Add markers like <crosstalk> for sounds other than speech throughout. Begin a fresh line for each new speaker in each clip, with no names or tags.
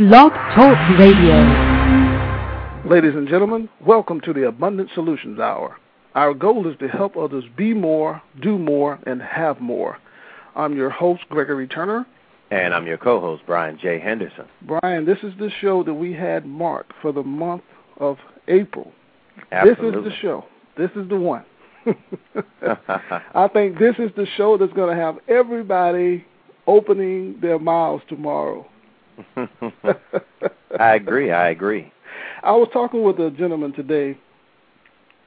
Blog Talk Radio.
Ladies and gentlemen, welcome to the Abundant Solutions Hour. Our goal is to help others be more, do more, and have more. I'm your host, Gregory Turner.
And I'm your co host, Brian J. Henderson.
Brian, this is the show that we had marked for the month of April.
Absolutely.
This is the show. This is the one. <laughs> I think this is the show that's going to have everybody opening their mouths tomorrow. <laughs>
I agree. I agree.
I was talking with a gentleman today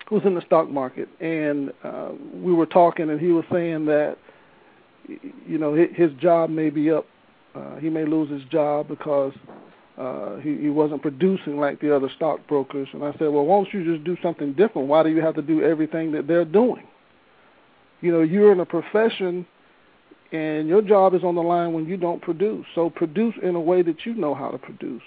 who's in the stock market, and uh, we were talking, and he was saying that you know his job may be up. Uh, he may lose his job because uh, he, he wasn't producing like the other stockbrokers. And I said, well, why don't you just do something different? Why do you have to do everything that they're doing? You know, you're in a profession and your job is on the line when you don't produce. So produce in a way that you know how to produce.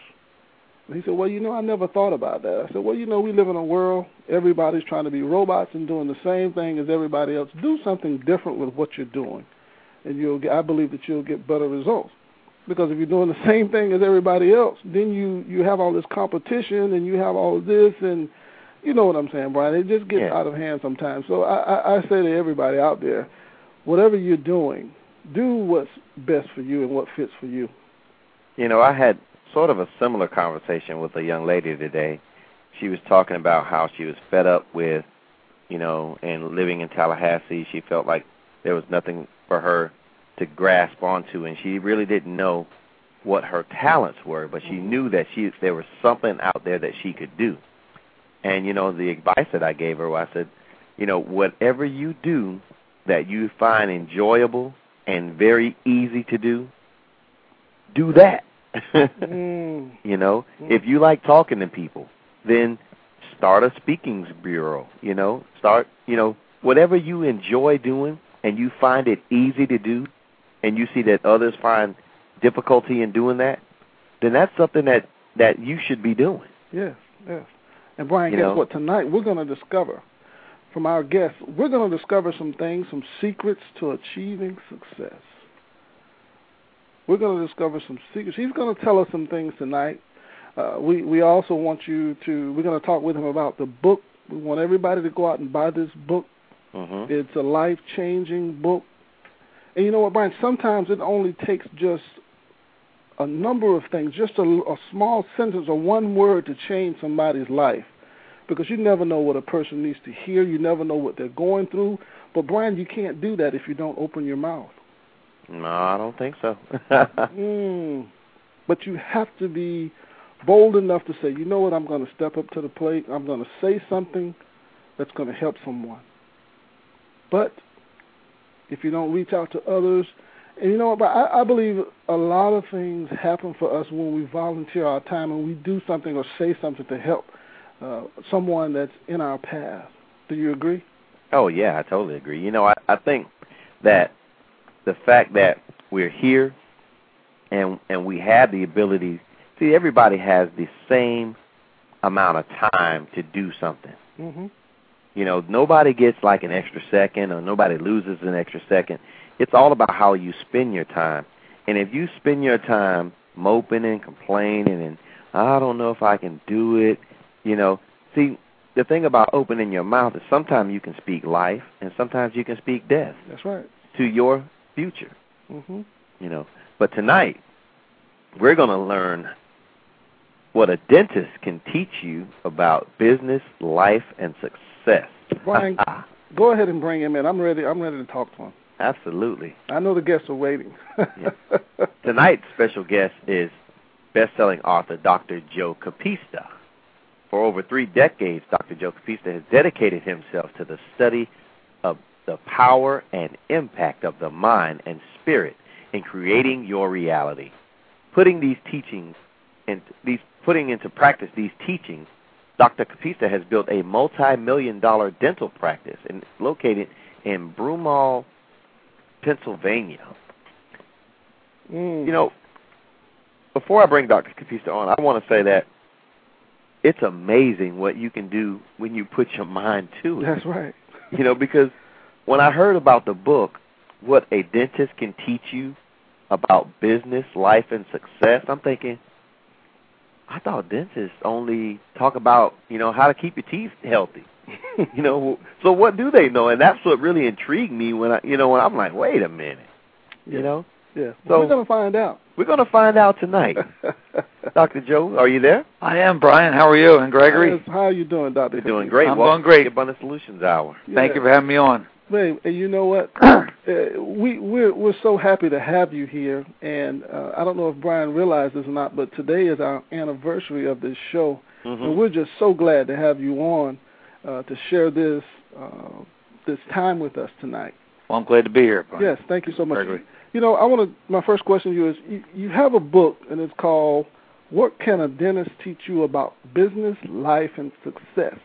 And he said, Well, you know, I never thought about that. I said, Well, you know, we live in a world, everybody's trying to be robots and doing the same thing as everybody else. Do something different with what you're doing. And you'll get, I believe that you'll get better results. Because if you're doing the same thing as everybody else, then you you have all this competition and you have all this and you know what I'm saying, Brian. It just gets
yeah.
out of hand sometimes. So I, I, I say to everybody out there, whatever you're doing, do what's best for you and what fits for you.
You know, I had sort of a similar conversation with a young lady today. She was talking about how she was fed up with, you know, and living in Tallahassee. She felt like there was nothing for her to grasp onto, and she really didn't know what her talents were, but she mm-hmm. knew that she there was something out there that she could do. And you know, the advice that I gave her, I said, you know, whatever you do that you find enjoyable and very easy to do, do that.
mm. <laughs>
You know,
mm.
if you like talking to people, then start a speaking bureau. You know, start, you know, whatever you enjoy doing and you find it easy to do, and you see that others find difficulty in doing that, then that's something that that you should be doing.
Yes, yes. And Brian,
You
guess
know?
what? Tonight we're going to discover from our guests, we're going to discover some things, some secrets to achieving success. We're going to discover some secrets. He's going to tell us some things tonight. Uh, we we also want you to. We're going to talk with him about the book. We want everybody to go out and buy this book.
Mm-hmm.
It's a life changing book. And you know what, Brian? Sometimes it only takes just a number of things, just a, a small sentence or one word to change somebody's life. Because you never know what a person needs to hear. You never know what they're going through. But, Brian, you can't do that if you don't open your mouth.
No, I don't think so. <laughs>
mm. But you have to be bold enough to say, you know what, I'm going to step up to the plate. I'm going to say something that's going to help someone. But if you don't reach out to others, and you know what, I, I believe a lot of things happen for us when we volunteer our time and we do something or say something to help uh, someone that's in our path. Do you agree?
Oh yeah, I totally agree. You know, I, I think that the fact that we're here and and we have the ability see everybody has the same amount of time to do something.
Mm-hmm.
You know, nobody gets like an extra second or nobody loses an extra second. It's all about how you spend your time. And if you spend your time moping and complaining and I don't know if I can do it, you know, see the thing about opening your mouth is sometimes you can speak life and sometimes you can speak death
That's right.
to your future,
Mm-hmm.
you know. But tonight we're going to learn what a dentist can teach you about business, life, and success.
Brian, <laughs> go ahead and bring him in. I'm ready. I'm ready to talk to him.
Absolutely.
I know the guests are waiting. <laughs>
Tonight's special guest is best-selling author Dr. Joe Capista. For over three decades, Dr. Joe Capista has dedicated himself to the study of the power and impact of the mind and spirit in creating your reality. Putting these teachings and these putting into practice these teachings, Dr. Capista has built a multi-million dollar dental practice and located in Broomall, Pennsylvania.
Mm.
You know, before I bring Dr. Capista on, I want to say that it's amazing what you can do when you put your mind to it.
That's right.
You know, because when I heard about the book, what a dentist can teach you about business, life, and success, I'm thinking, I thought dentists only talk about, you know, how to keep your teeth healthy. <laughs> you know, so what do they know? And that's what really intrigued me when I, you know, when I'm like, wait a minute, you know.
Yeah.
So-
we're gonna find out.
We're going to find out tonight. <laughs> Dr. Joe, are you there?
I am Brian. How are you? And Gregory?
Yes, How are you doing, Doctor?
You're doing great.
I'm
Welcome
doing great.
to the Abundant Solutions Hour.
Thank you for having me on.
Hey, and you know what? <clears throat> uh, we we're we're so happy to have you here, and uh, I don't know if Brian realized this or not, but today is our anniversary of this show,
Mhm.
and we're just so glad to have you on uh, to share this uh, this time with us tonight.
Well, I'm glad to be here, Brian.
Yes, thank you so much.
Gregory.
You know, I want to. My first question to you is: you, you have a book, and it's called "What Can a Dentist Teach You About Business, Life, and Success?"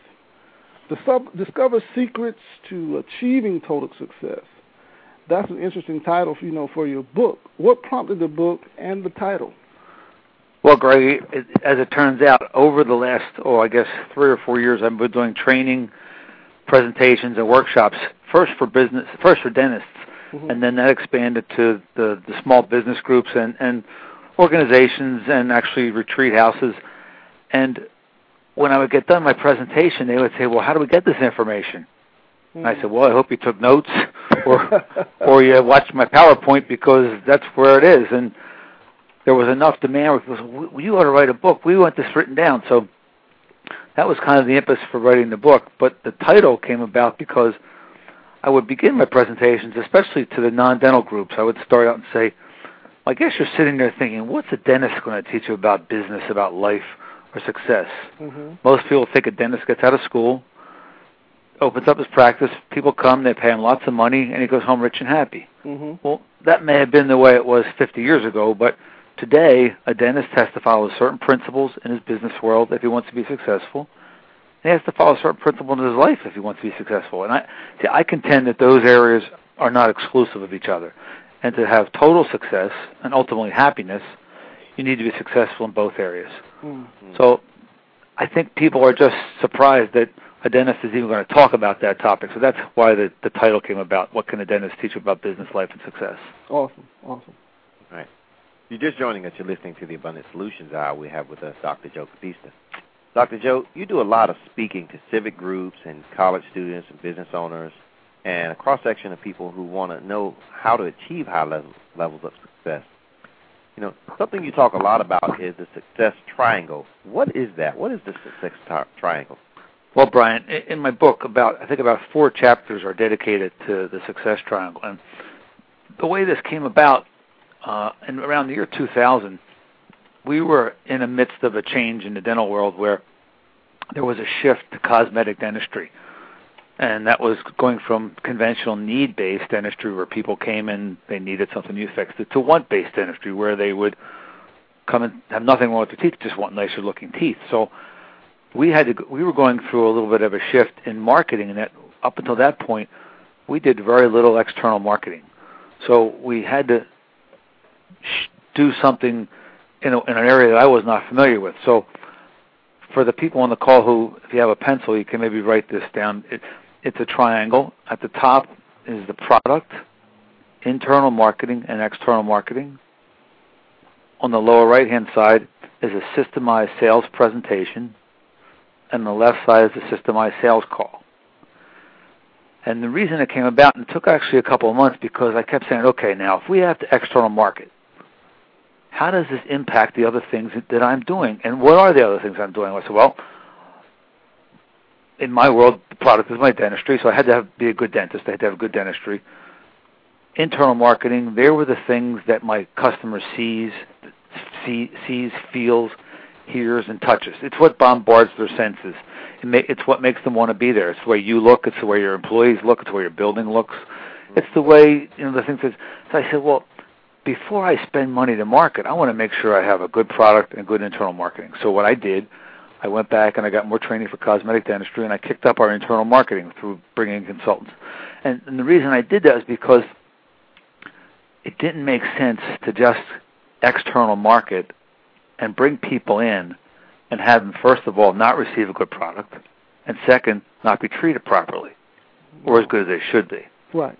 Discover, secrets to achieving total success. That's an interesting title, you know, for your book. What prompted the book and the title?
Well, Greg, it, as it turns out, over the last, oh, I guess three or four years, I've been doing training, presentations, and workshops. First for business, first for dentists,
Mhm.
and then that expanded to the the small business groups and and organizations and actually retreat houses. And when I would get done my presentation, they would say, "Well, how do we get this information?" And I said, "Well, I hope you took notes, or or you watched my PowerPoint because that's where it is." And there was enough demand. Where people said, "We- "You ought to write a book. We want this written down." So that was kind of the impetus for writing the book. But the title came about because I would begin my presentations, especially to the non-dental groups. I would start out and say, "I guess you're sitting there thinking, what's a dentist going to teach you about business, about life, or success?"
Mhm.
Most people think a dentist gets out of school, opens up his practice, people come, they pay him lots of money, and he goes home rich and happy.
Mhm.
Well, that may have been the way it was 50 years ago, but today a dentist has to follow certain principles in his business world if he wants to be successful. And he has to follow certain principles in his life if he wants to be successful. And I see, I contend that those areas are not exclusive of each other. And to have total success and ultimately happiness, you need to be successful in both areas.
Mm.
So I think people are just surprised that a dentist is even going to talk about that topic. So that's why the, the title came about. What can a dentist teach you about business, life, and success?
Awesome. Awesome.
Right. If you're just joining us, you're listening to the Abundant Solutions Hour. We have with us Dr. Joe Capista. Dr. Joe, you do a lot of speaking to civic groups and college students and business owners and a cross section of people who want to know how to achieve high level, levels of success. You know, something you talk a lot about is the success triangle. What is that? What is the success tri- triangle?
Well, Brian, in my book, about I think about four chapters are dedicated to the success triangle, and the way this came about, uh, in around the year 2000, we were in the midst of a change in the dental world where there was a shift to cosmetic dentistry, and that was going from conventional need-based dentistry, where people came in, they needed something you fixed it, to want-based dentistry, where they would come and have nothing wrong with their teeth, just want nicer-looking teeth. So we had to we were going through a little bit of a shift in marketing and that up until that point we did very little external marketing so we had to sh- do something in, a, in an area that I was not familiar with. So for the people on the call who if you have a pencil you can maybe write this down. It, it's a triangle. At the top is the product internal marketing and external marketing. On the lower right hand side is a systemized sales presentation and the left side is a systemized sales call. And the reason it came about, and it took actually a couple of months because I kept saying, okay, now if we have to external market, how does this impact the other things that, I'm doing? And what are the other things I'm doing? I said, well, in my world, the product is my dentistry, so I had to have, be a good dentist. I had to have a good dentistry. Internal marketing, there were the things that my customer sees, see, sees, feels, hears, and touches. It's what bombards their senses. It it's what makes them want to be there. It's the way you look. It's the way your employees look. It's the way your building looks. It's the way you know the things. That, so I said, well, before I spend money to market, I want to make sure I have a good product and good internal marketing. So what I did, I went back and I got more training for cosmetic dentistry, and I kicked up our internal marketing through bringing in consultants. And, and the reason I did that is because it didn't make sense to just external market and bring people in and have them, first of all, not receive a good product, and second, not be treated properly or as good as they should be.
Right.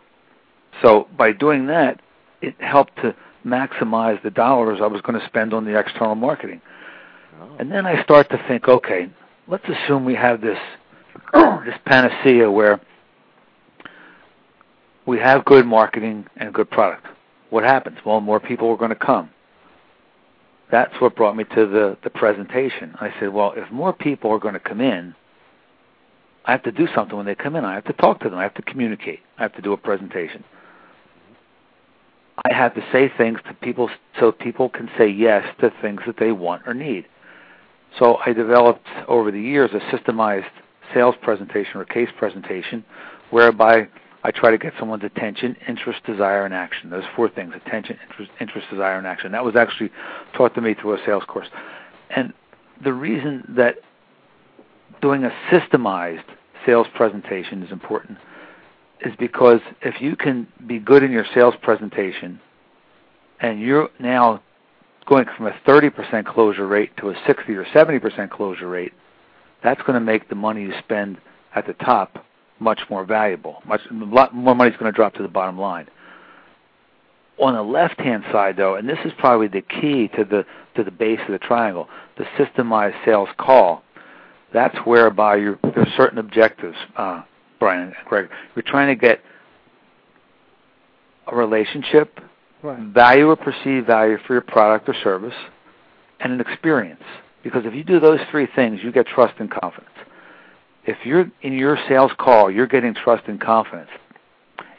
So by doing that, it helped to maximize the dollars I was going to spend on the external marketing. Oh. And then I start to think, okay, let's assume we have this <clears throat> this panacea where we have good marketing and good product. What happens? Well, more people are going to come. That's what brought me to the the presentation. I said, well, if more people are going to come in, I have to do something when they come in. I have to talk to them. I have to communicate. I have to do a presentation. I have to say things to people so people can say yes to things that they want or need. So I developed over the years a systemized sales presentation or case presentation whereby I try to get someone's attention, interest, desire, and action. Those four things attention, interest, interest, desire, and action. That was actually taught to me through a sales course. And the reason that doing a systemized sales presentation is important is because if you can be good in your sales presentation and you're now going from a 30% closure rate to a 60 or 70% closure rate, that's going to make the money you spend at the top much more valuable. Much a lot more money is going to drop to the bottom line. On the left-hand side, though, and this is probably the key to the to the base of the triangle, the systemized sales call. That's whereby you're, there's certain objectives. Uh, Brian and Greg. You're trying to get a relationship,
right.
value or perceived value for your product or service, and an experience. Because if you do those three things, you get trust and confidence. If you're in your sales call, you're getting trust and confidence,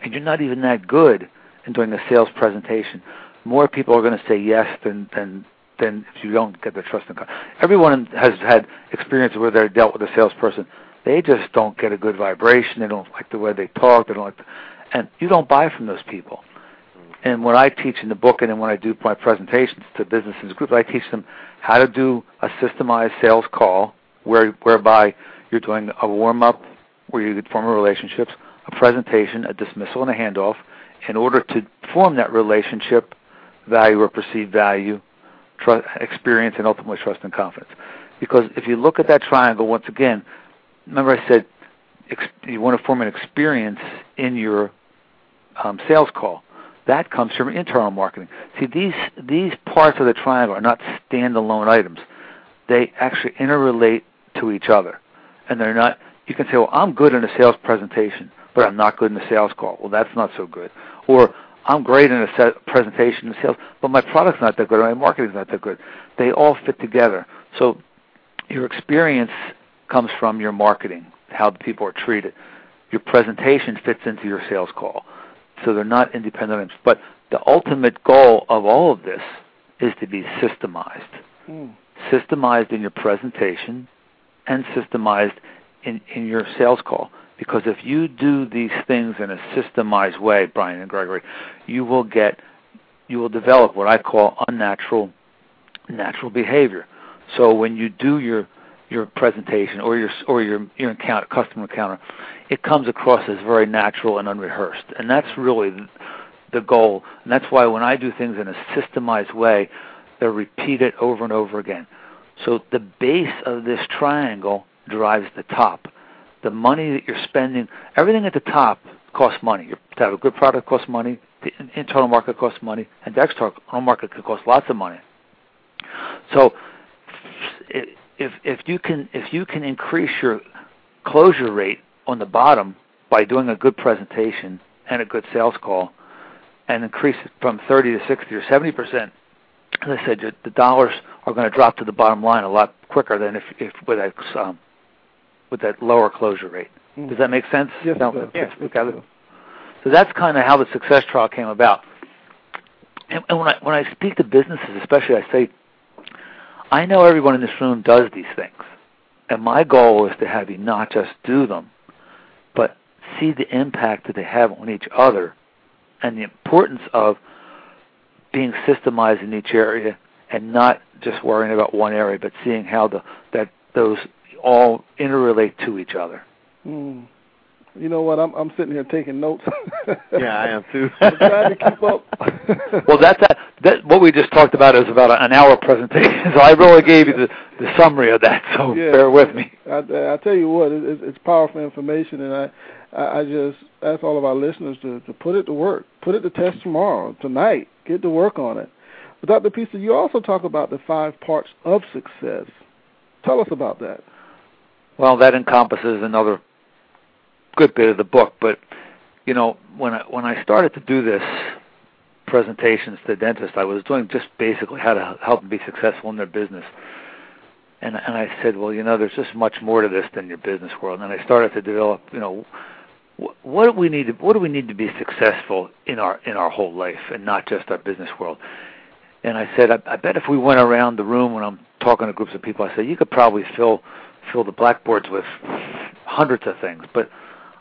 and you're not even that good in doing a sales presentation, more people are going to say yes than than than if you don't get the trust and confidence. Everyone has had experience where they're dealt with a salesperson they just don't get a good vibration. They don't like the way they talk. They don't like, the, and you don't buy from those people. And when I teach in the book, and then when I do my presentations to businesses groups, I teach them how to do a systemized sales call, where whereby you're doing a warm up, where you form relationships, a presentation, a dismissal, and a handoff, in order to form that relationship, value or perceived value, trust, experience, and ultimately trust and confidence. Because if you look at that triangle, once again, remember I said you want to form an experience in your um, sales call. That comes from internal marketing. See, these these parts of the triangle are not standalone items. They actually interrelate to each other, and they're not. You can say, "Well, I'm good in a sales presentation, but I'm not good in a sales call." Well, that's not so good. Or I'm great in a presentation and sales, but my product's not that good, or my marketing's not that good. They all fit together. So your experience comes from your marketing, how the people are treated. Your presentation fits into your sales call. So they're not independent. But the ultimate goal of all of this is to be systemized. Mm. Systemized in your presentation and systemized in, in your sales call. Because if you do these things in a systemized way, Brian and Gregory, you will get, you will develop what I call unnatural, natural behavior. So when you do your your presentation or your or your your encounter, customer encounter, it comes across as very natural and unrehearsed, and that's really the goal. And that's why when I do things in a systemized way, they're repeated over and over again. So the base of this triangle drives the top. The money that you're spending, everything at the top costs money. to have a good product costs money. The internal market costs money, and the external market can cost lots of money. So it, if if you can if you can increase your closure rate on the bottom by doing a good presentation and a good sales call, and increase it from 30 to 60 or 70 percent, as I said, the dollars are going to drop to the bottom line a lot quicker than if, if with that um, with that lower closure rate. Mm. Does that make sense?
Yes,
no,
yes,
So that's kind of how the success trial came about. And, and when I when I speak to businesses, especially, I say I know everyone in this room does these things. And my goal is to have you not just do them, but see the impact that they have on each other and the importance of being systemized in each area and not just worrying about one area, but seeing how the that those all interrelate to each other.
Mm. You know what? I'm I'm sitting here taking notes.
yeah, I am too. <laughs>
I'm trying to keep up.
well, that's that, that. What we just talked about is about an hour presentation. <laughs> So I really gave you the the summary of that. So
yeah,
bear with me.
I, I tell you what, it, it's powerful information, and I I just ask all of our listeners to to put it to work, put it to test tomorrow, tonight, get to work on it. But Dr. Capista, you also talk about the five parts of success. Tell us about that.
Well, that encompasses another good bit of the book, but you know, when I when I started to do this presentations to dentists, I was doing just basically how to help them be successful in their business. And and I said, well, you know, there's just much more to this than your business world. And I started to develop, you know, what do we need to what do we need to be successful in our in our whole life and not just our business world. And I said, I, I bet if we went around the room when I'm talking to groups of people, I said you could probably fill fill the blackboards with hundreds of things, but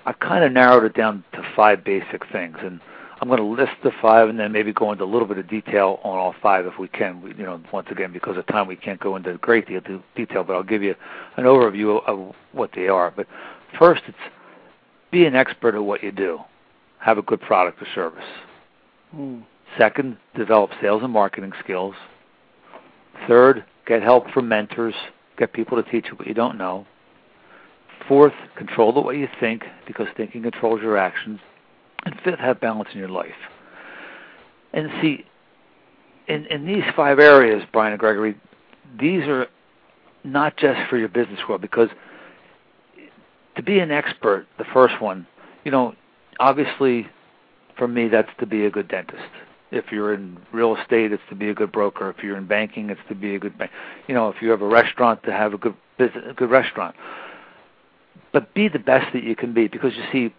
I've kind of narrowed it down to five basic things, and I'm going to list the five, and then maybe go into a little bit of detail on all five if we can. We, you know, once again, because of time, we can't go into great detail, but I'll give you an overview of what they are. But first, it's be an expert at what you do. Have a good product or service.
Mm.
Second, develop sales and marketing skills. Third, get help from mentors. Get people to teach you what you don't know. Fourth, control the way you think because thinking controls your actions. And fifth, have balance in your life. And see, in, in these five areas, Brian and Gregory, these are not just for your business world because to be an expert, the first one, you know, obviously for me that's to be a good dentist. If you're in real estate, it's to be a good broker. If you're in banking, it's to be a good bank. You know, if you have a restaurant, to have a good business, a good restaurant but be the best that you can be because you see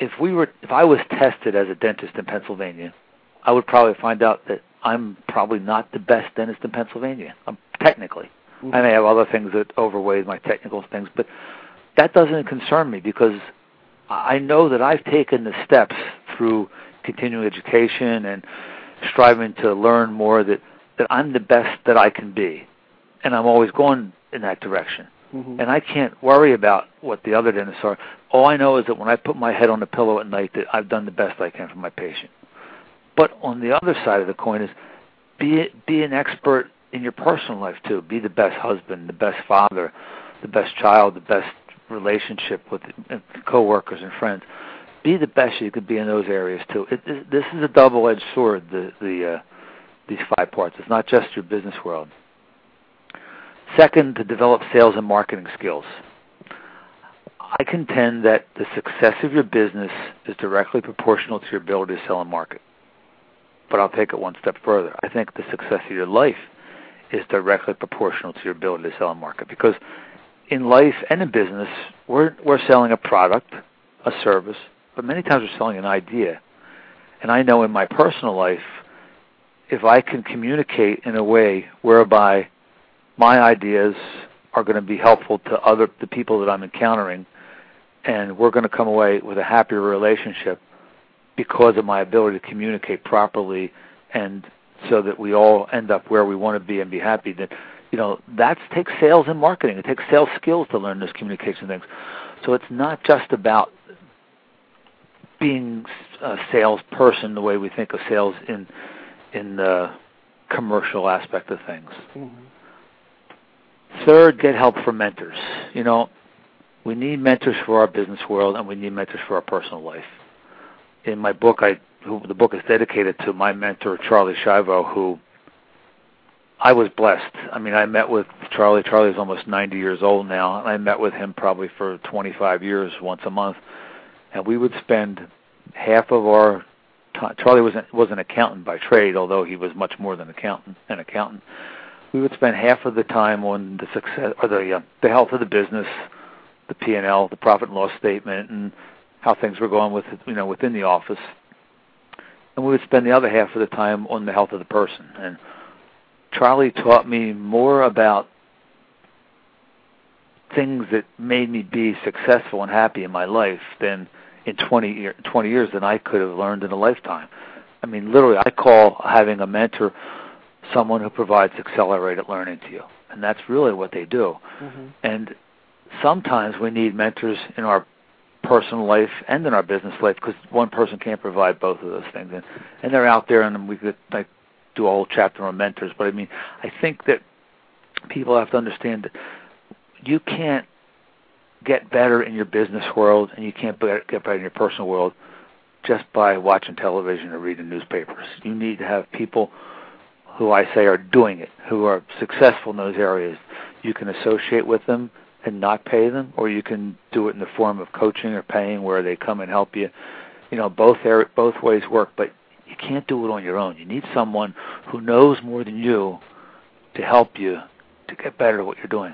if we were if I was tested as a dentist in Pennsylvania, I would probably find out that I'm probably not the best dentist in Pennsylvania. I'm technically. Mm-hmm. I may have other things that overweigh my technical things, but that doesn't concern me because I know that I've taken the steps through continuing education and striving to learn more that that I'm the best that I can be. And I'm always going in that direction.
Mm-hmm.
And I can't worry about what the other dentists are. All I know is that when I put my head on the pillow at night, that I've done the best I can for my patient. But on the other side of the coin is be be an expert in your personal life too. Be the best husband, the best father, the best child, the best relationship with coworkers and friends. Be the best you could be in those areas too. It, this is a double-edged sword. The the uh, these five parts. It's not just your business world. Second, to develop sales and marketing skills. I contend that the success of your business is directly proportional to your ability to sell and market. But I'll take it one step further. I think the success of your life is directly proportional to your ability to sell and market because in life and in business, we're we're selling a product, a service, but many times we're selling an idea. And I know in my personal life, if I can communicate in a way whereby my ideas are going to be helpful to other the people that I'm encountering, and we're going to come away with a happier relationship because of my ability to communicate properly, and so that we all end up where we want to be and be happy. That you know that takes sales and marketing. It takes sales skills to learn those communication things. So it's not just about being a salesperson the way we think of sales in in the commercial aspect of things.
Mm-hmm.
Third, get help from mentors. You know, we need mentors for our business world, and we need mentors for our personal life. In my book, I who, the book is dedicated to my mentor Charlie Schiavo, who I was blessed. I mean, I met with Charlie. Charlie's almost 90 years old now, and I met with him probably for 25 years, once a month, and we would spend half of our time. Charlie was was an accountant by trade, although he was much more than accountant an accountant we would spend half of the time on the success or the uh, the health of the business, the P and L, the profit and loss statement, and how things were going with you know within the office. And we would spend the other half of the time on the health of the person. And Charlie taught me more about things that made me be successful and happy in my life than in 20, year, 20 years than I could have learned in a lifetime. I mean, literally, I call having a mentor someone who provides accelerated learning to you, and that's really what they do.
Mm-hmm.
And sometimes we need mentors in our personal life and in our business life because one person can't provide both of those things, and, and they're out there, and we could like do a whole chapter on mentors. But I mean, I think that people have to understand that you can't get better in your business world and you can't get better in your personal world just by watching television or reading newspapers. You need to have people who I say are doing it, who are successful in those areas. You can associate with them and not pay them, or you can do it in the form of coaching or paying, where they come and help you. You know, both er- both ways work, but you can't do it on your own. You need someone who knows more than you to help you to get better at what you're doing.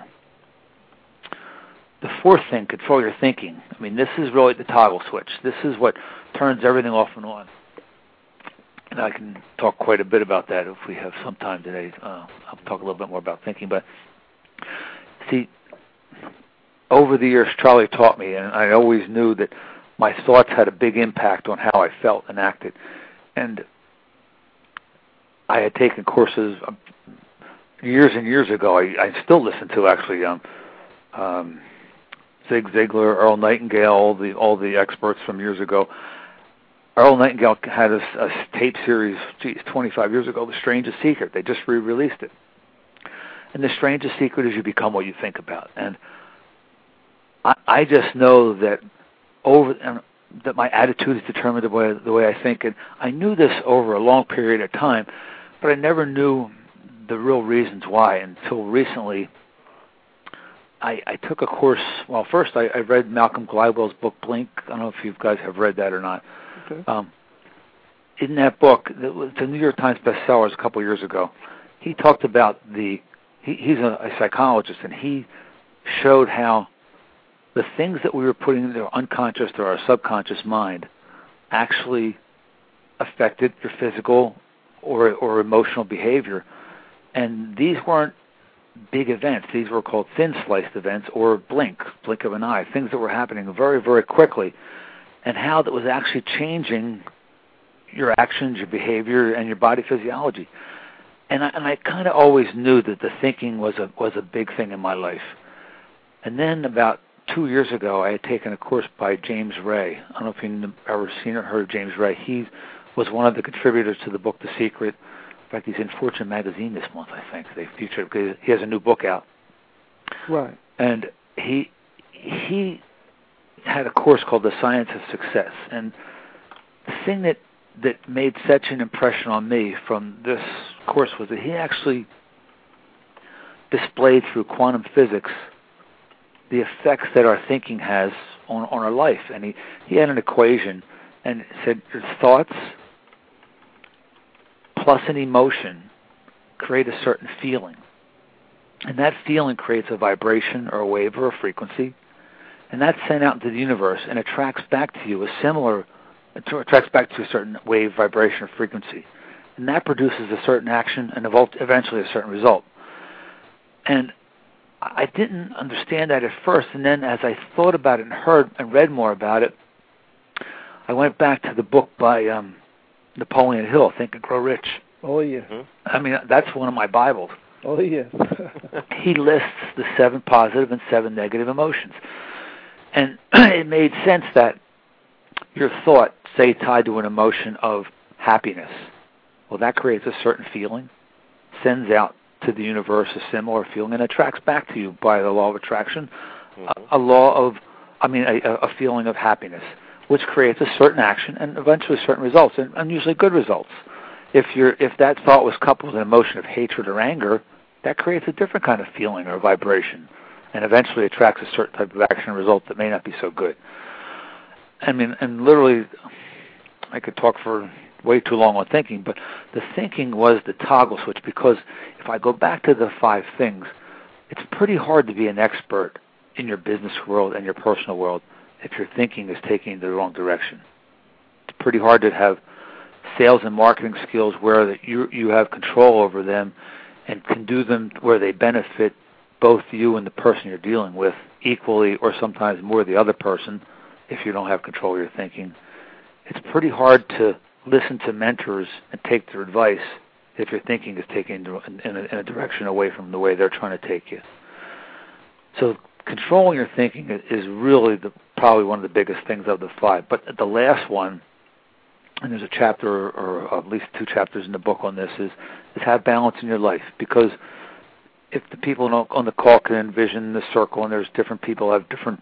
The fourth thing, control your thinking. I mean, this is really the toggle switch. This is what turns everything off and on. I can talk quite a bit about that if we have some time today. Uh, I'll talk a little bit more about thinking. But see, over the years, Charlie taught me, and I always knew that my thoughts had a big impact on how I felt and acted. And I had taken courses um, years and years ago. I, I still listen to actually um, um, Zig Ziglar, Earl Nightingale, all the all the experts from years ago. Earl Nightingale had a, a tape series, geez, 25 years ago, The Strangest Secret. They just re-released it. And the strangest secret is you become what you think about. And I, I just know that over and that my attitude is determined the way the way I think. And I knew this over a long period of time, but I never knew the real reasons why until recently. I, I took a course. Well, first I, I read Malcolm Gladwell's book Blink. I don't know if you guys have read that or not.
Okay.
Um, in that book, was a New York Times bestseller a couple of years ago. He talked about the. He, he's a, a psychologist, and he showed how the things that we were putting in our unconscious or our subconscious mind actually affected your physical or or emotional behavior. And these weren't big events. These were called thin sliced events or blink, blink of an eye, things that were happening very, very quickly and how that was actually changing your actions, your behavior, and your body physiology. And I, and I kind of always knew that the thinking was a was a big thing in my life. And then about two years ago, I had taken a course by James Ray. I don't know if you've ever seen or heard of James Ray. He was one of the contributors to the book The Secret. In fact, he's in Fortune magazine this month. I think they featured because he has a new book out.
Right.
And he he had a course called The Science of Success, and the thing that that made such an impression on me from this course was that he actually displayed through quantum physics the effects that our thinking has on, on our life. And he, he had an equation and said thoughts plus an emotion create a certain feeling. And that feeling creates a vibration or a wave or a frequency. And that's sent out into the universe and attracts back to you a similar, attracts back to a certain wave, vibration, or frequency. And that produces a certain action and eventually a certain result. And I didn't understand that at first, and then as I thought about it and heard and read more about it, I went back to the book by um, Napoleon Hill, Think and Grow Rich.
Oh yeah.
Mm-hmm.
I mean, that's one of my Bibles.
Oh yeah. <laughs>
he lists the seven positive and seven negative emotions, and <clears throat> it made sense that your thought, say, tied to an emotion of happiness, well, that creates a certain feeling, sends out to the universe a similar feeling and attracts back to you by the law of attraction.
Mm-hmm.
a, a law of i mean a, a feeling of happiness which creates a certain action and eventually certain results and, and usually good results. If you're if that thought was coupled with an emotion of hatred or anger that creates a different kind of feeling or vibration and eventually attracts a certain type of action result that may not be so good i mean and literally i could talk for way too long on thinking, but the thinking was the toggle switch because if I go back to the five things, it's pretty hard to be an expert in your business world and your personal world if your thinking is taking the wrong direction. It's pretty hard to have sales and marketing skills where that you you have control over them and can do them where they benefit both you and the person you're dealing with equally or sometimes more the other person if you don't have control of your thinking. It's pretty hard to listen to mentors and take their advice if your thinking is taken in, in a direction away from the way they're trying to take you. So controlling your thinking is really the, probably one of the biggest things of the five. But the last one, and there's a chapter or at least two chapters in the book on this, is is have balance in your life because if the people on the call can envision the circle and there's different people have different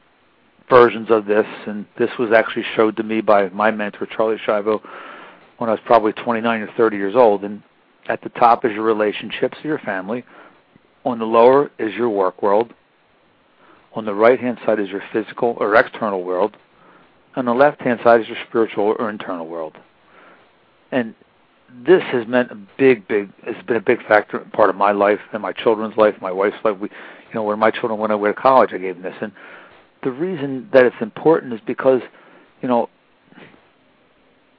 versions of this, and this was actually showed to me by my mentor Charlie Schiavo when I was probably 29 or 30 years old. And at the top is your relationships, your family. On the lower is your work world. On the right hand side is your physical or external world. On the left hand side is your spiritual or internal world. And this has meant a big, big. It's been a big factor, part of my life and my children's life, my wife's life. We, you know, when my children went away to college, I gave them this, and the reason that it's important is because, you know,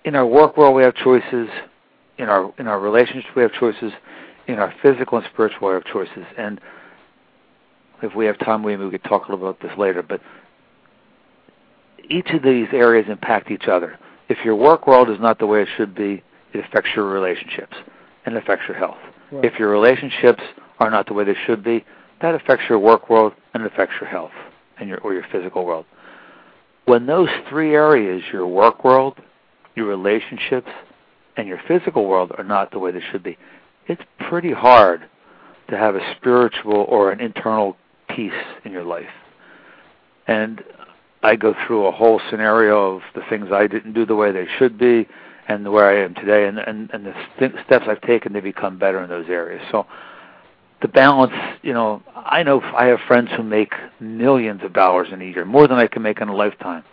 in our work world we have choices, in our in our relationships we have choices, in our physical and spiritual we have choices, and if we have time, maybe we could talk a little about this later. But each of these areas impact each other. If your work world is not the way it should be, it affects your relationships and it affects your health. Right. If your relationships are not the way they should be, that affects your work world and it affects your health and your or your physical world. When those three areas, your work world, your relationships, and your physical world are not the way they should be, it's pretty hard to have a spiritual or an internal peace in your life. And I go through a whole scenario of the things I didn't do the way they should be, and where I am today, and and, and the st- steps I've taken to become better in those areas. So the balance, you know, I know I have friends who make millions of dollars in a year, more than I can make in a lifetime,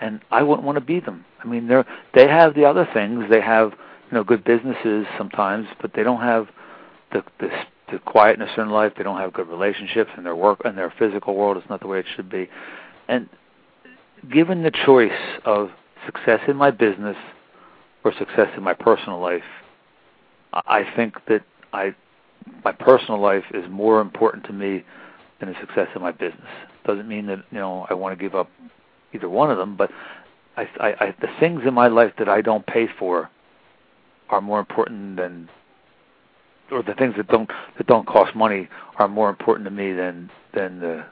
and I wouldn't want to be them. I mean, they're they have the other things. They have you know good businesses sometimes, but they don't have the the the quietness in life. They don't have good relationships, and their work and their physical world is not the way it should be. And given the choice of success in my business or success in my personal life, I think that I my personal life is more important to me than the success of my business. Doesn't mean that you know I want to give up either one of them, but I, I, I the things in my life that I don't pay for are more important than or the things that don't that don't cost money are more important to me than than the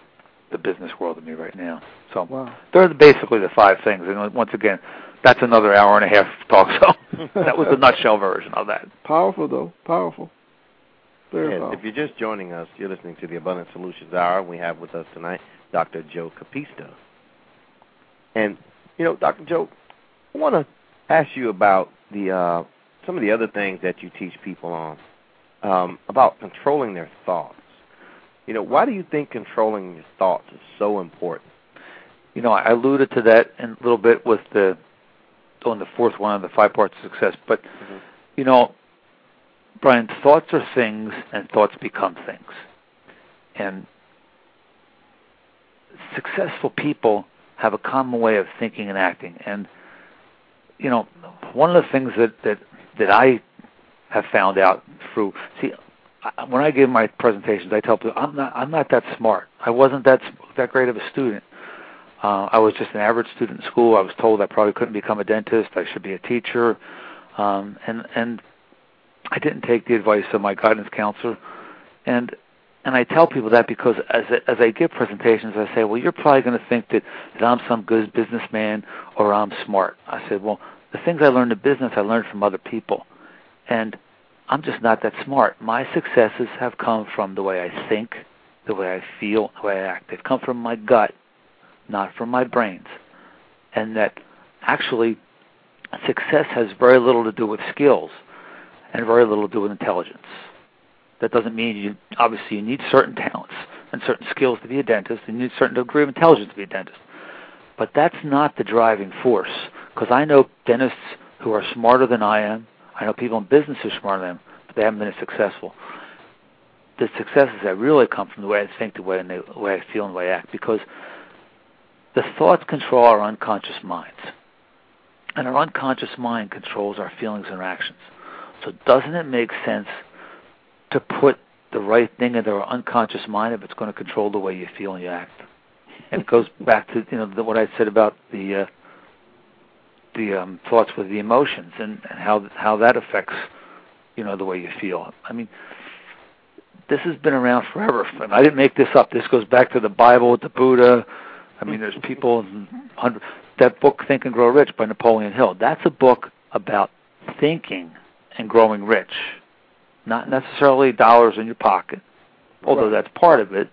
the business world to me right now. So wow. they're basically the five things. And once again, that's another hour and a half talk. So <laughs> that was the nutshell version of that.
Powerful though, powerful. Very
yes,
powerful.
If you're just joining us, you're listening to the Abundant Solutions Hour. We have with us tonight Dr. Joe Capista. And you know, Dr. Joe, I want to ask you about the uh, some of the other things that you teach people on um, about controlling their thoughts. You know, why do you think controlling your thoughts is so important?
You know, I alluded to that in a little bit with the on the fourth one of the five parts of success. But mm-hmm. you know, Brian, thoughts are things, and thoughts become things. And successful people have a common way of thinking and acting. And you know, one of the things that that that I have found out through see when I give my presentations, I tell people I'm not I'm not that smart. I wasn't that that great of a student. Uh, I was just an average student in school. I was told I probably couldn't become a dentist. I should be a teacher, um, and and I didn't take the advice of my guidance counselor. And and I tell people that because as as I give presentations, I say, well, you're probably going to think that that I'm some good businessman or I'm smart. I said, well, the things I learned in business, I learned from other people, and I'm just not that smart. My successes have come from the way I think, the way I feel, the way I act. They've come from my gut, not from my brains. And that actually success has very little to do with skills and very little to do with intelligence. That doesn't mean you obviously you need certain talents and certain skills to be a dentist, and you need a certain degree of intelligence to be a dentist. But that's not the driving force. Because I know dentists who are smarter than I am, I know people in business who are smarter than them, but they haven't been as successful. The successes that really come from the way I think, the way, and the way I feel, and the way I act, because the thoughts control our unconscious minds. And our unconscious mind controls our feelings and our actions. So doesn't it make sense to put the right thing into our unconscious mind if it's going to control the way you feel and you act? And it goes back to you know the, what I said about the uh, the um, thoughts with the emotions and, and how how that affects you know the way you feel. I mean, this has been around forever. And I didn't make this up. This goes back to the Bible the Buddha. I mean, there's people that book Think and Grow Rich by Napoleon Hill. That's a book about thinking and growing rich, not necessarily dollars in your pocket, although right. that's part of it,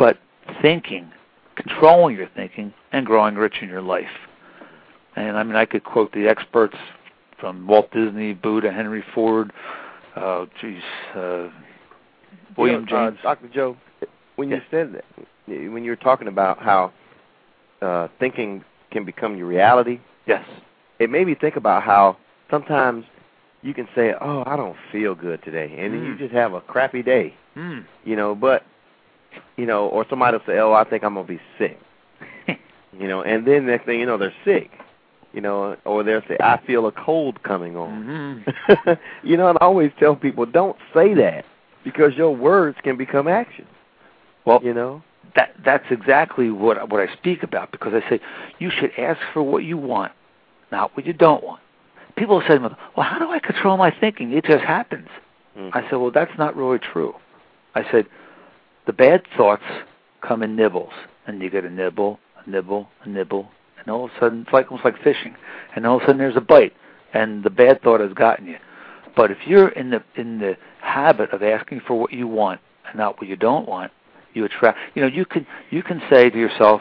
but thinking, controlling your thinking, and growing rich in your life. And I mean, I could quote the experts from Walt Disney, Buddha, Henry Ford, uh, geez, uh, William
you know,
James.
Uh, Dr. Joe, when you said that, when you were talking about how uh, thinking can become your reality,
yes,
it made me think about how sometimes you can say, "Oh, I don't feel good today," and then
mm.
you just have a crappy day,
mm.
you know. But you know, or somebody will say, "Oh, I think I'm gonna be sick," <laughs> you know, and then next thing you know, they're sick, you know, or they'll say, "I feel a cold coming
on,"
mm-hmm. <laughs> you know. And I always tell people, don't say that because your words can become action.
Well,
you know,
that that's exactly what what I speak about because I say you should ask for what you want, not what you don't want. People say to me, "Well, how do I control my thinking? It just happens."
Mm-hmm.
I said, "Well, that's not really true." I said, "The bad thoughts come in nibbles, and you get a nibble, a nibble, a nibble, and all of a sudden it's like almost like fishing, and all of a sudden there's a bite, and the bad thought has gotten you." But if you're in the in the habit of asking for what you want and not what you don't want, you attract. You know, you can you can say to yourself,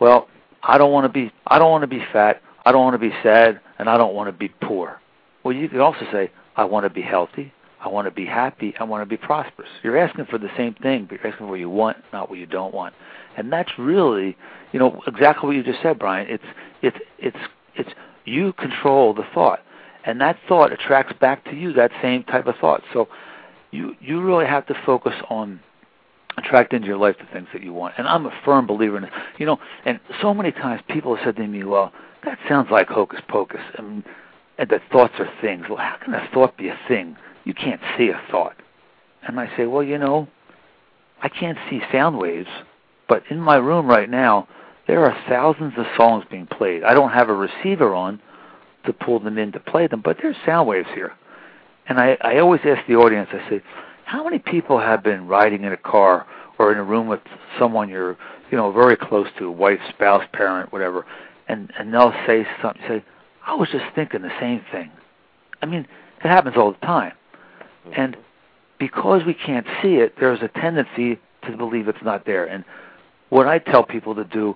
"Well, I don't want to be I don't want to be fat, I don't want to be sad, and I don't want to be poor." Well, you can also say, "I want to be healthy, I want to be happy, I want to be prosperous." You're asking for the same thing, but you're asking for what you want, not what you don't want. And that's really, you know, exactly what you just said, Brian. It's it's it's it's you control the thought and that thought attracts back to you that same type of thought. So you you really have to focus on attract into your life the things that you want. And I'm a firm believer in it. You know, and so many times people have said to me, "Well, that sounds like hocus pocus." I and that thoughts are things. Well, how can a thought be a thing? You can't see a thought. And I say, well, you know, I can't see sound waves, but in my room right now, there are thousands of songs being played. I don't have a receiver on, to pull them in to play them, but there's sound waves here. And I, I always ask the audience, I say, how many people have been riding in a car or in a room with someone you're, you know, very close to, wife, spouse, parent, whatever, and and they'll say something, say, I was just thinking the same thing. I mean, it happens all the time. Hmm. And because we can't see it, there's a tendency to believe it's not there. And what I tell people to do,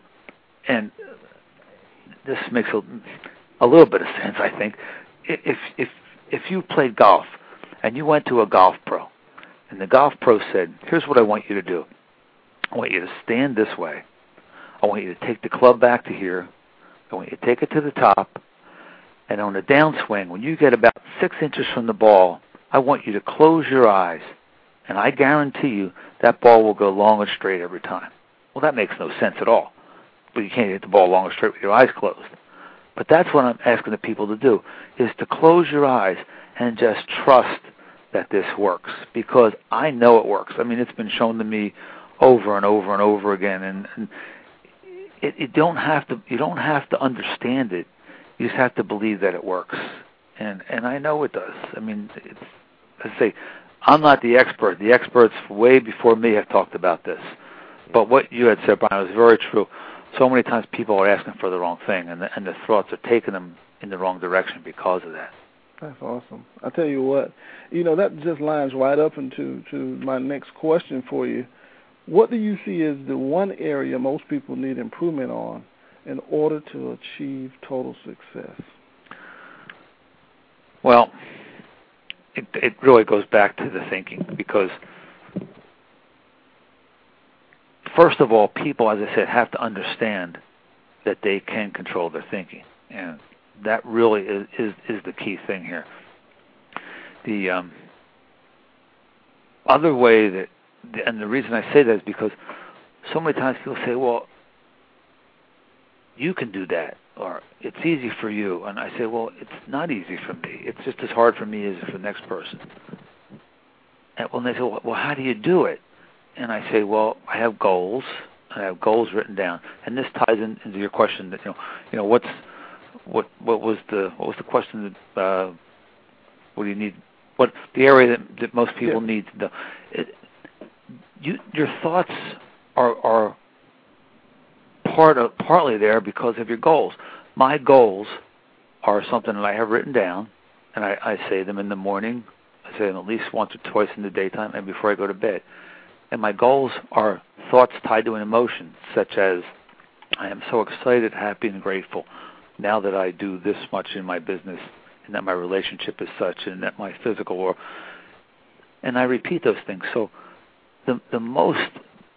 and this makes a a little bit of sense, I think. If if if you played golf and you went to a golf pro, and the golf pro said, "Here's what I want you to do. I want you to stand this way. I want you to take the club back to here. I want you to take it to the top, and on a downswing, when you get about six inches from the ball, I want you to close your eyes, and I guarantee you that ball will go long and straight every time." Well, that makes no sense at all. But you can't hit the ball long and straight with your eyes closed. But that's what I'm asking the people to do, is to close your eyes and just trust that this works because I know it works. I mean, it's been shown to me over and over and over again, and, and it, it don't have to. You don't have to understand it. You just have to believe that it works, and and I know it does. I mean, it's, I say, I'm not the expert. The experts way before me have talked about this. But what you had said, Brian, was very true so many times people are asking for the wrong thing, and the, and the thoughts are taking them in the wrong direction because of that.
That's awesome. I tell you what, you know that just lines right up into to my next question for you. What do you see as the one area most people need improvement on in order to achieve total success?
Well, it it really goes back to the thinking because first of all, people, as I said, have to understand that they can control their thinking, and that really is is, is the key thing here. The um, other way that, and the reason I say that is because so many times people say, "Well, you can do that," or "It's easy for you," and I say, "Well, it's not easy for me. It's just as hard for me as for the next person." And when they say, "Well, how do you do it?" and I say, well, I have goals. I have goals written down, and this ties in, into your question that you know, you know, what's what what was the what was the question that uh, what do you need what the area that, that most people
Yeah.
need to know? It, you your thoughts are are part of partly there because of your goals. My goals are something that I have written down and I, I say them in the morning. I say them at least once or twice in the daytime and before I go to bed. And my goals are thoughts tied to an emotion such as I am so excited, happy, and grateful now that I do this much in my business, and that my relationship is such, and that my physical world. And I repeat those things. So, the the most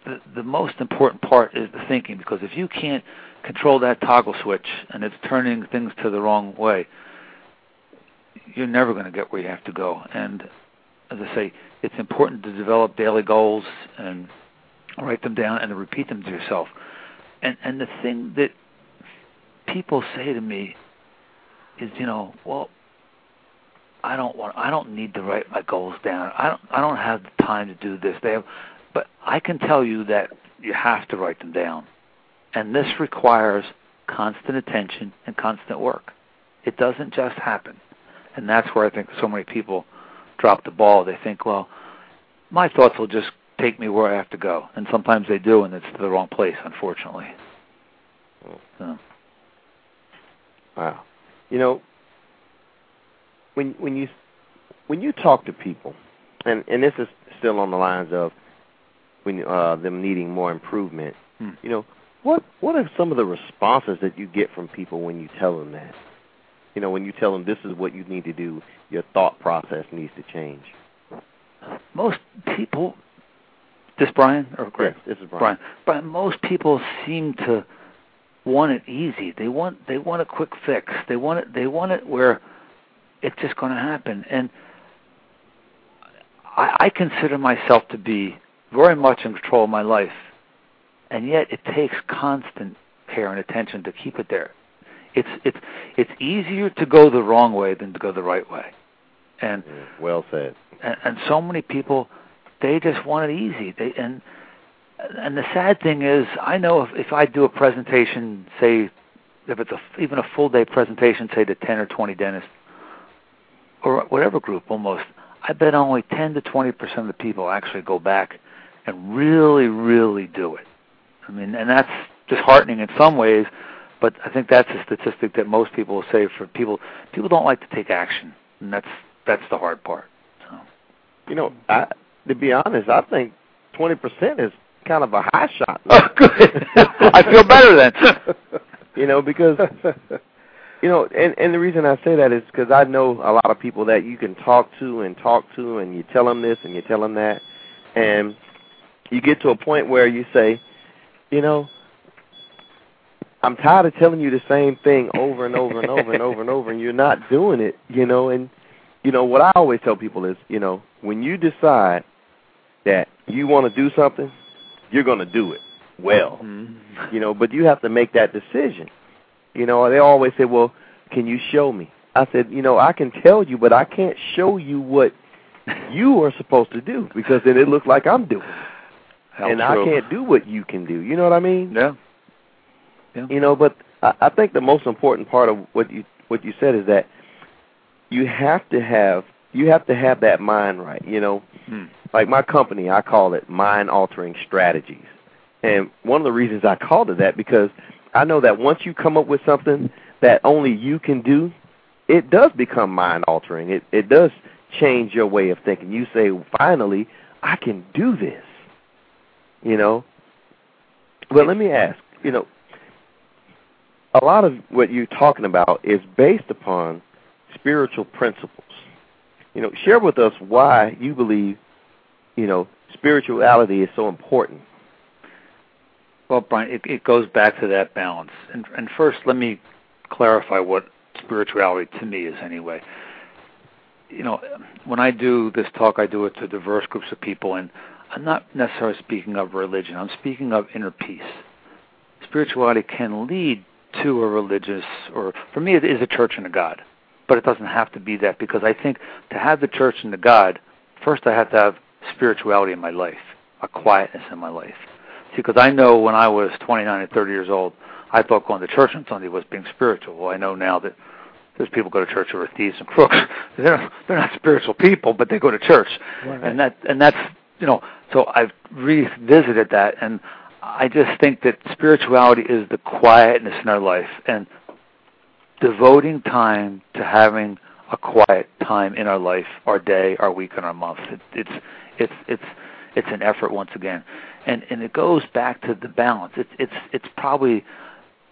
the, the most important part is the thinking, because if you can't control that toggle switch and it's turning things to the wrong way, you're never going to get where you have to go. And as I say, it's important to develop daily goals and write them down and to repeat them to yourself and and the thing that people say to me is you know well I don't want I don't need to write my goals down. I don't I don't have the time to do this. They have but I can tell you that you have to write them down. And this requires constant attention and constant work. It doesn't just happen. And that's where I think so many people drop the ball. They think well my thoughts will just take me where I have to go. And sometimes they do, and it's to the wrong place, unfortunately. Hmm. So.
Wow. You know, when when you when you talk to people, and and this is still on the lines of when uh, them needing more improvement.
Hmm.
You know, what what are some of the responses that you get from people when you tell them that? You know, when you tell them this is what you need to do, your thought process needs to change.
Most people, this Brian or Greg?
Yes, this is Brian.
Brian. Brian. Most people seem to want it easy. They want they want a quick fix. They want it. They want it where it's just going to happen. And I, I consider myself to be very much in control of my life, and yet it takes constant care and attention to keep it there. It's it's it's easier to go the wrong way than to go the right way, and
well said.
and, and so many people they just want it easy they and and the sad thing is i know if if i do a presentation say if it's a even a full day presentation say to 10 or 20 dentists or whatever group almost i bet only 10 to 20 percent of the people actually go back and really really do it. I mean and that's disheartening in some ways but i think that's a statistic that most people will say for people people don't like to take action and that's that's the hard part so.
You know, I, to be honest, I think twenty percent is kind of a high shot.
Oh, <laughs> good. I feel better then. <laughs>
you know, because you know, and and the reason I say that is because I know a lot of people that you can talk to and talk to, and you tell them this and you tell them that, and you get to a point where you say, you know, I'm tired of telling you the same thing over and over and over and over and over, and you're not doing it, you know, and you know what I always tell people is, you know, when you decide that you want to do something, you're going to do it well you know, but you have to make that decision. You know, they always say, "Well, can you show me?" I said, "You know, I can tell you, but I can't show you what you are supposed to do because then it looks like I'm doing.
How
and
true.
I can't do what you can do." You know what I mean?
Yeah. Yeah.
You know, but I, I think the most important part of what you what you said is that you have to have you have to have that mind right. You know,
Hmm.
Like my company, I call it mind altering strategies. And one of the reasons I called it that because I know that once you come up with something that only you can do, it does become mind altering. It it does change your way of thinking. You say, finally, I can do this. You know? But let me ask, you know, a lot of what you're talking about is based upon spiritual principles. You know, share with us why you believe, you know, spirituality is so important.
Well, Brian, it, it goes back to that balance. And, and first, let me clarify what spirituality to me is, anyway. You know, when I do this talk, I do it to diverse groups of people, and I'm not necessarily speaking of religion. I'm speaking of inner peace. Spirituality can lead to a religious, or for me, it is a church and a God. But it doesn't have to be that because I think to have the church and the God, first I have to have spirituality in my life, a quietness in my life. See, because I know when I was 29 and 30 years old, I thought going to church on Sunday was being spiritual. Well, I know now that there's people go to church who are thieves and crooks. <laughs> They're they're not spiritual people, but they go to church,
Right.
and that and that's you know. So I've revisited that, and I just think that spirituality is the quietness in our life, and devoting time to having a quiet time in our life, our day, our week, and our month. It, it's it's it's it's an effort once again, and and it goes back to the balance. It's it's it's probably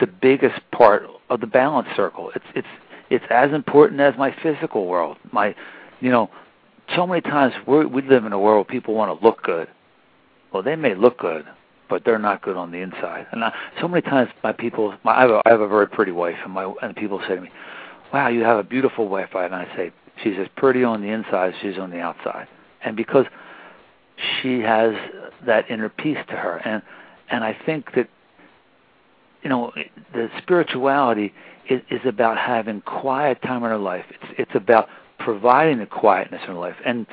the biggest part of the balance circle. It's it's it's as important as my physical world. My, you know, so many times we we live in a world where people want to look good. Well, they may look good, but they're not good on the inside. And I, so many times, my people, my, I, have a, I have a very pretty wife, and my and people say to me, "Wow, you have a beautiful wife." And I say, "She's as pretty on the inside as she's on the outside." And because she has that inner peace to her, and and I think that you know the spirituality is, is about having quiet time in our life. It's it's about providing the quietness in life, and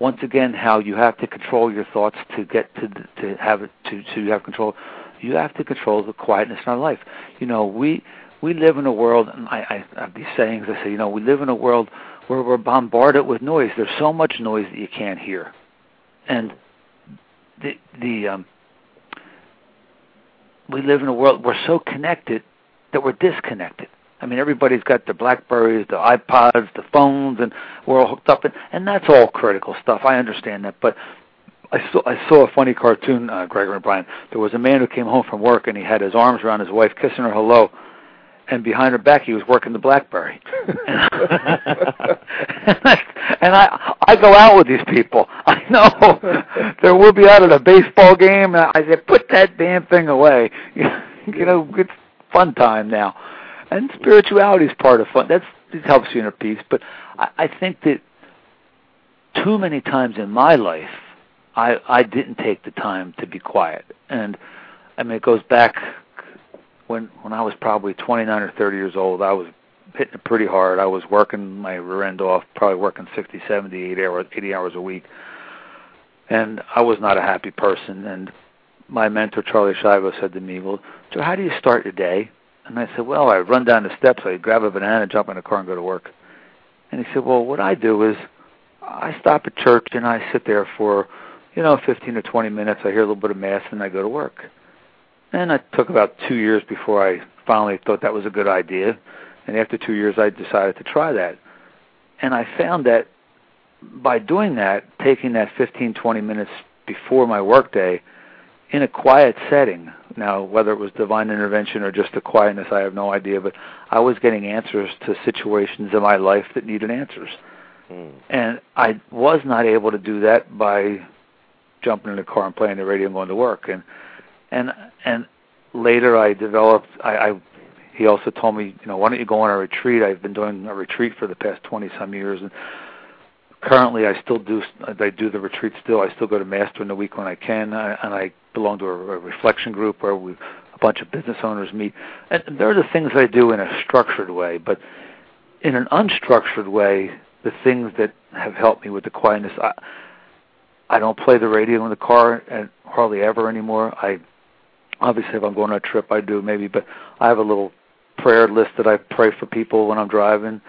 once again, how you have to control your thoughts to get to to have to to have control. You have to control the quietness in our life. You know, we we live in a world, and I, I have these sayings. I say, you know, we live in a world where we're bombarded with noise. There's so much noise that you can't hear, and the the um, we live in a world we're so connected that we're disconnected. I mean, everybody's got their Blackberries, the iPods, the phones, and we're all hooked up, and, and that's all critical stuff. I understand that, but I saw I saw a funny cartoon, uh, Gregory and Brian. There was a man who came home from work and he had his arms around his wife, kissing her hello, and behind her back he was working the BlackBerry. <laughs> and I, I go out with these people. I know <laughs> there will be out at a baseball game. And I said, put that damn thing away. <laughs> you know, it's fun time now, and spirituality is part of fun. That's it helps you inner peace. But I, I think that too many times in my life, I I didn't take the time to be quiet, and I mean it goes back when when I was probably 29 or 30 years old. I was hitting it pretty hard. I was working my rear end off, probably working 60, 70, 80 hours, 80 hours a week, and I was not a happy person. And my mentor Charlie Schiavo said to me, "Well, Joe, how do you start your day?" And I said, "Well, I run down the steps, I grab a banana, jump in the car, and go to work." And he said, "Well, what I do is I stop at church and I sit there for, you know, 15 or 20 minutes. I hear a little bit of mass and I go to work." And it took about two years before I finally thought that was a good idea. And after two years, I decided to try that. And I found that by doing that, taking that 15, 20 minutes before my workday in a quiet setting, now whether it was divine intervention or just the quietness, I have no idea, but I was getting answers to situations in my life that needed answers.
Mm.
And I was not able to do that by jumping in the car and playing the radio and going to work. And and and later I developed. I, I he also told me, you know, why don't you go on a retreat? I've been doing a retreat for the past twenty some years, and currently I still do. I do the retreat still. I still go to mass during the week when I can, and I belong to a, a reflection group where we a bunch of business owners meet. And there are the things I do in a structured way, but in an unstructured way, the things that have helped me with the quietness. I, I don't play the radio in the car and hardly ever anymore. I obviously if I'm going on a trip I do maybe, but I have a little prayer list that I pray for people when I'm driving.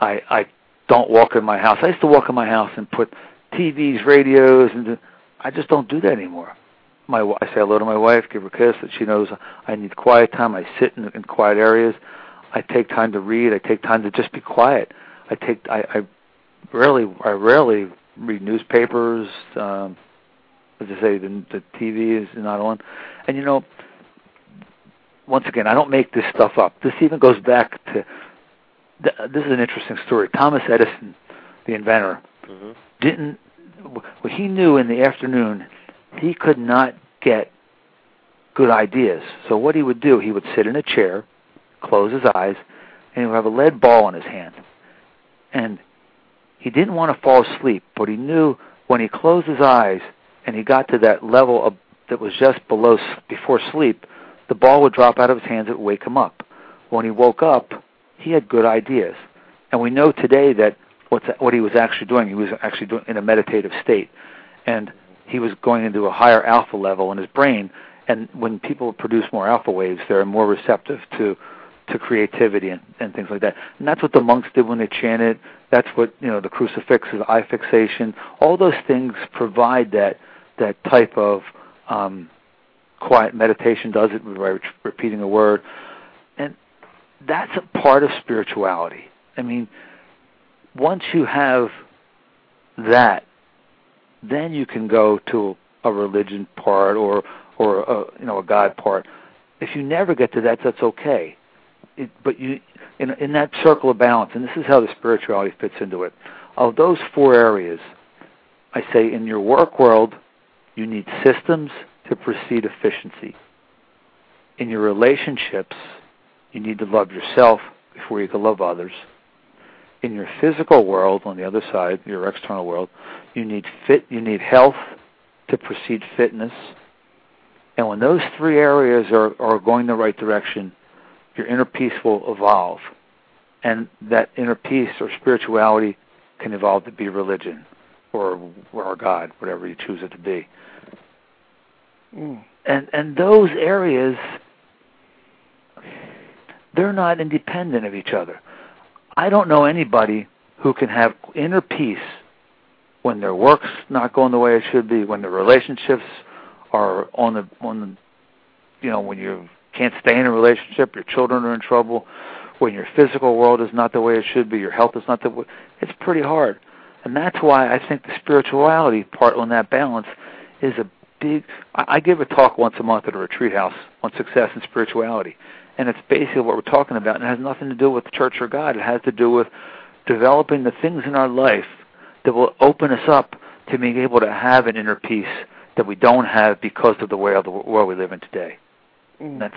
I I don't walk in my house. I used to walk in my house and put TVs, radios, and I just don't do that anymore. My I say hello to my wife, give her a kiss, that she knows I need quiet time. I sit in, in quiet areas. I take time to read. I take time to just be quiet. I take I, I rarely I rarely read newspapers. Um, as I say, the, the TV is not on, and you know, once again, I don't make this stuff up. This even goes back to th- this is an interesting story. Thomas Edison, the inventor,
Mm-hmm.
didn't. Well, he knew in the afternoon he could not get good ideas. So what he would do, he would sit in a chair, close his eyes, and he would have a lead ball in his hand, and he didn't want to fall asleep, but he knew when he closed his eyes and he got to that level of, that was just below before sleep, the ball would drop out of his hands. It would wake him up. When he woke up, he had good ideas, and we know today that what's what he was actually doing. He was actually doing in a meditative state, and he was going into a higher alpha level in his brain, and when people produce more alpha waves, they're more receptive to to creativity and, and things like that. And that's what the monks did when they chanted. That's what you know the crucifixes, eye fixation. All those things provide that that type of um, quiet meditation. Does it by repeating a word, and that's a part of spirituality. I mean, once you have that, then you can go to a religion part or or a, you know a God part. If you never get to that, that's okay it, but you in in that circle of balance, and this is how the spirituality fits into it. Of those four areas, I say in your work world, you need systems to precede efficiency. In your relationships, you need to love yourself before you can love others. In your physical world, on the other side, your external world, you need fit, you need health to precede fitness. And when those three areas are, are going the right direction, your inner peace will evolve. And that inner peace or spirituality can evolve to be religion or or God, whatever you choose it to be. Mm. And and those areas they're not independent of each other. I don't know anybody who can have inner peace when their work's not going the way it should be, when their relationships are on the on the you know, when you're can't stay in a relationship, your children are in trouble, when your physical world is not the way it should be, your health is not the way, it's pretty hard. And that's why I think the spirituality part on that balance is a big. I, I give a talk once a month at a retreat house on success and spirituality, and it's basically what we're talking about, and it has nothing to do with the church or God. It has to do with developing the things in our life that will open us up to being able to have an inner peace that we don't have because of the way of the world we live in today. Mm. That's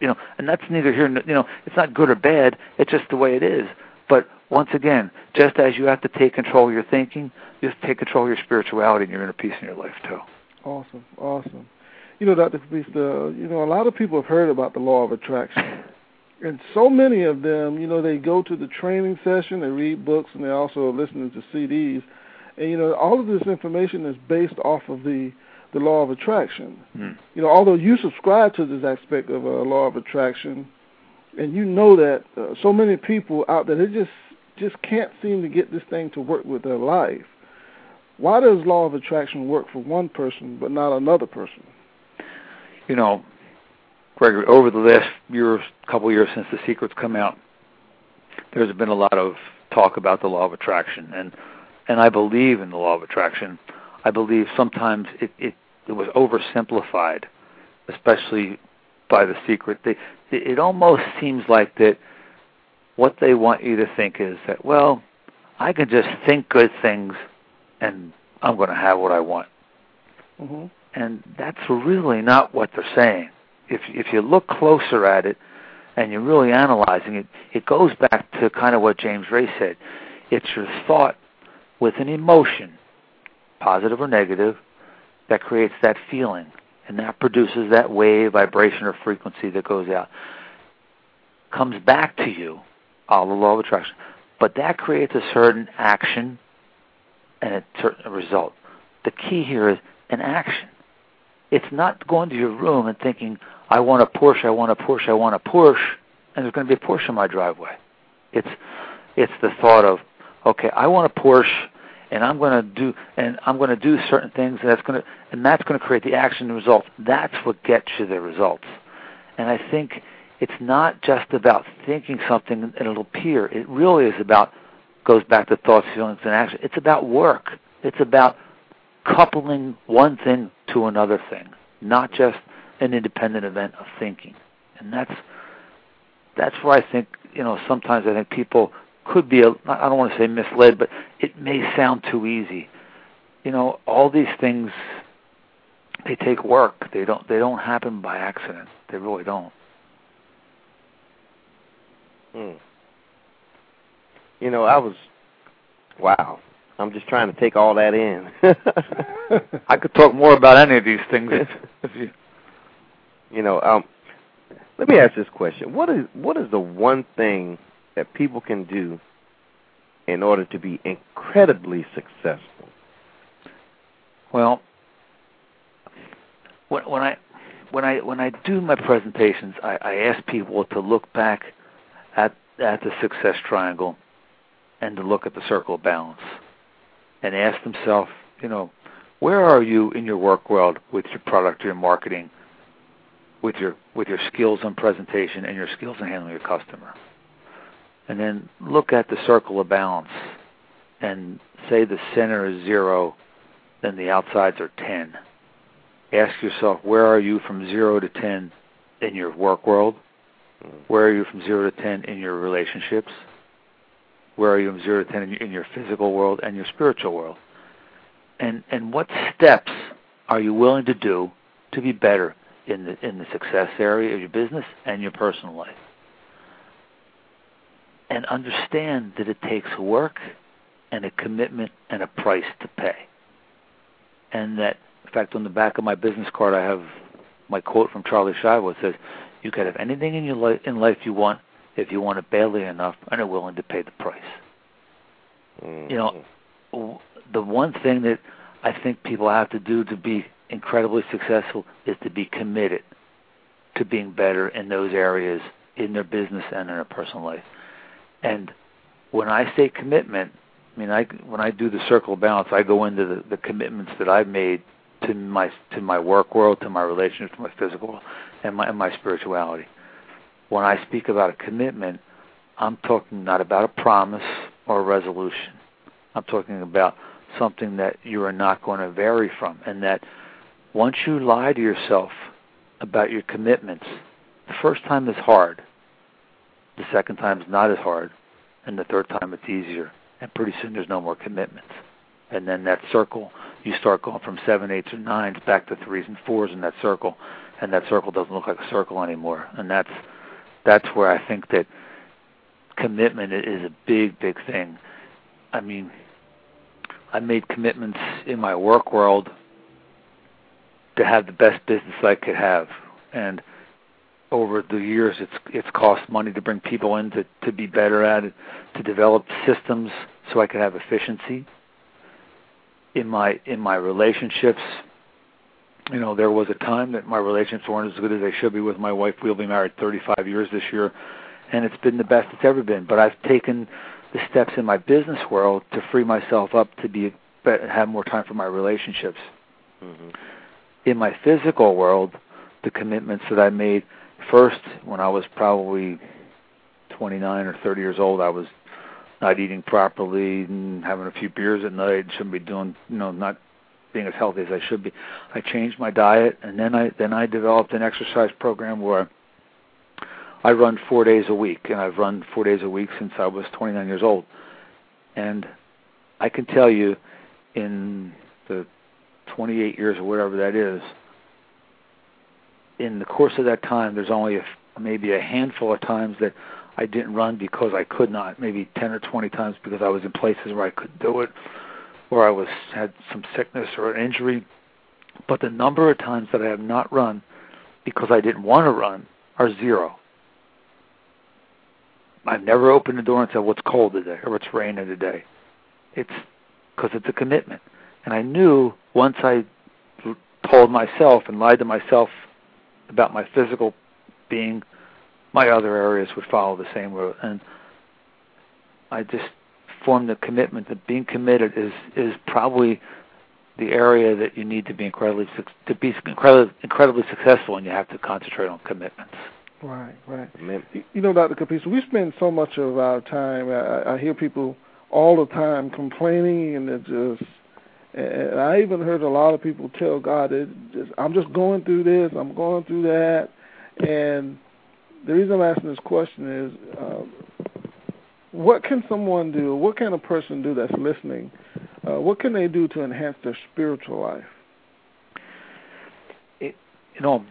you know, and that's neither here. You know, it's not good or bad. It's just the way it is. But once again, just as you have to take control of your thinking, you have to take control of your spirituality and your inner peace in your life too.
Awesome, awesome. You know, Dr. Capista, you know, a lot of people have heard about the law of attraction. <laughs> and so many of them, you know, they go to the training session, they read books, and they also listen to CDs. And, you know, all of this information is based off of the the law of attraction. Mm. You know, although you subscribe to this aspect of a uh, law of attraction, and you know that uh, so many people out there they just just can't seem to get this thing to work with their life. Why does law of attraction work for one person but not another person?
You know, Gregory, over the last year, couple years since The Secret's come out, there's been a lot of talk about the law of attraction, and and I believe in the law of attraction. I believe sometimes it, it, it was oversimplified, especially by the secret. They, it almost seems like that what they want you to think is that, well, I can just think good things and I'm going to have what I want. Mm-hmm. And that's really not what they're saying. If if you look closer at it and you're really analyzing it, it goes back to kind of what James Ray said. It's your thought with an emotion positive or negative, that creates that feeling. And that produces that wave, vibration, or frequency that goes out. Comes back to you, all the law of attraction. But that creates a certain action and a certain result. The key here is an action. It's not going to your room and thinking, I want a Porsche, I want a Porsche, I want a Porsche, and there's going to be a Porsche in my driveway. It's it's the thought of, okay, I want a Porsche and I'm going to do and I'm going to do certain things and that's going to and that's going to create the action and results. That's what gets you the results. And I think it's not just about thinking something and it'll appear. It really is about goes back to thoughts, feelings, and action. It's about work. It's about coupling one thing to another thing, not just an independent event of thinking. And that's that's where I think you know sometimes I think people could be I don't want to say misled, but it may sound too easy. You know, all these things they take work. They don't they don't happen by accident. They really don't.
Hmm. You know, I was wow. I'm just trying to take all that in. <laughs>
I could talk more about any of these things <laughs> if you
you know, um let me ask this question. What is what is the one thing that people can do in order to be incredibly successful?
Well, when, when I when I when I do my presentations, I, I ask people to look back at at the success triangle and to look at the circle of balance and ask themselves, you know, where are you in your work world with your product, your marketing, with your with your skills on presentation and your skills in handling your customer? And then look at the circle of balance and say the center is zero, then the outsides are ten. Ask yourself, where are you from zero to ten in your work world? Where are you from zero to ten in your relationships? Where are you from zero to ten in your, physical world and your spiritual world? And and what steps are you willing to do to be better in the in the success area of your business and your personal life? And understand that it takes work and a commitment and a price to pay. And that, in fact, on the back of my business card, I have my quote from Charlie Schiavo. It says, "You can have anything in your life in life you want if you want it badly enough and are willing to pay the price."
Mm-hmm.
You know, the one thing that I think people have to do to be incredibly successful is to be committed to being better in those areas in their business and in their personal life. And when I say commitment, I mean I when I do the circle of balance, I go into the, the commitments that I've made to my to my work world, to my relationship, to my physical world, and my and my spirituality. When I speak about a commitment, I'm talking not about a promise or a resolution. I'm talking about something that you are not going to vary from, and that once you lie to yourself about your commitments, the first time is hard, the second time is not as hard, and the third time it's easier. And pretty soon there's no more commitments. And then that circle, you start going from seven, eights, or nines back to threes and fours in that circle, and that circle doesn't look like a circle anymore. And that's that's where I think that commitment is a big, big thing. I mean, I made commitments in my work world to have the best business I could have, and over the years, it's it's cost money to bring people in to to be better at it, to develop systems so I could have efficiency in my in my relationships. You know, there was a time that my relationships weren't as good as they should be with my wife. We'll be married 35 years this year, and it's been the best it's ever been. But I've taken the steps in my business world to free myself up to be have more time for my relationships.
Mm-hmm.
In my physical world, the commitments that I made first when I was probably 29 or 30 years old, I was not eating properly and having a few beers at night. Shouldn't be doing, you know, not being as healthy as I should be. I changed my diet, and then I then I developed an exercise program where I run four days a week, and I've run four days a week since I was 29 years old. And I can tell you, in the 28 years or whatever that is, in the course of that time, there's only a, maybe a handful of times that I didn't run because I could not. Maybe 10 or 20 times because I was in places where I couldn't do it, or I was had some sickness or an injury. But the number of times that I have not run because I didn't want to run are zero. I've never opened the door and said, "What's cold today?" or "What's raining today." It's because it's a commitment, and I knew once I told myself and lied to myself about my physical being, my other areas would follow the same route. And I just formed the commitment that being committed is is probably the area that you need to be incredibly to be incredibly incredibly successful, and you have to concentrate on commitments.
Right, right. You know, Dr. Capista, we spend so much of our time. I, I hear people all the time complaining, and it just. And I even heard a lot of people tell God, it just, "I'm just going through this. I'm going through that." And the reason I'm asking this question is, uh, what can someone do? What can a person do that's listening? Uh, what can they do to enhance their spiritual life?
It, you know,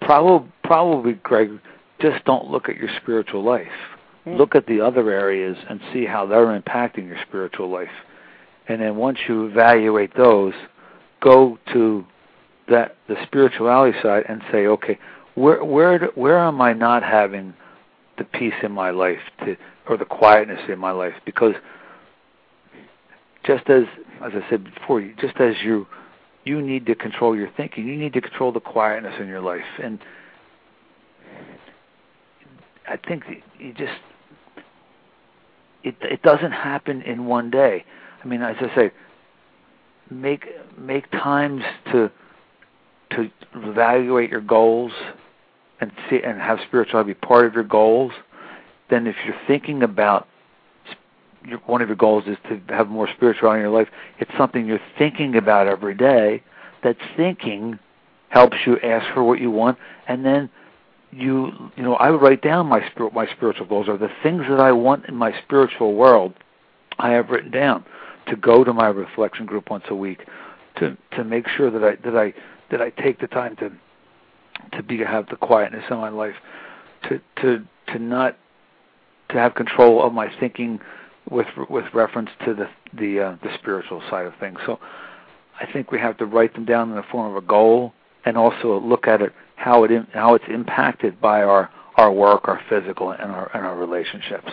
probably, probably, Greg, just don't look at your spiritual life. Mm. Look at the other areas and see how they're impacting your spiritual life. And then once you evaluate those, go to that the spirituality side and say, okay, where where where am I not having the peace in my life to or the quietness in my life? Because just as as I said before, just as you you need to control your thinking. You need to control the quietness in your life. And I think you just it it doesn't happen in one day. I mean, as I say, make make times to to evaluate your goals and see and have spirituality be part of your goals. Then, if you're thinking about your, one of your goals is to have more spirituality in your life, it's something you're thinking about every day. That thinking helps you ask for what you want, and then you you know I write down my spirit my spiritual goals are the things that I want in my spiritual world. I have written down to go to my reflection group once a week, to to make sure that I that I that I take the time to to be to have the quietness in my life, to to to not to have control of my thinking with with reference to the the uh, the spiritual side of things. So I think we have to write them down in the form of a goal and also look at it how it how it's impacted by our our work, our physical, and our and our relationships.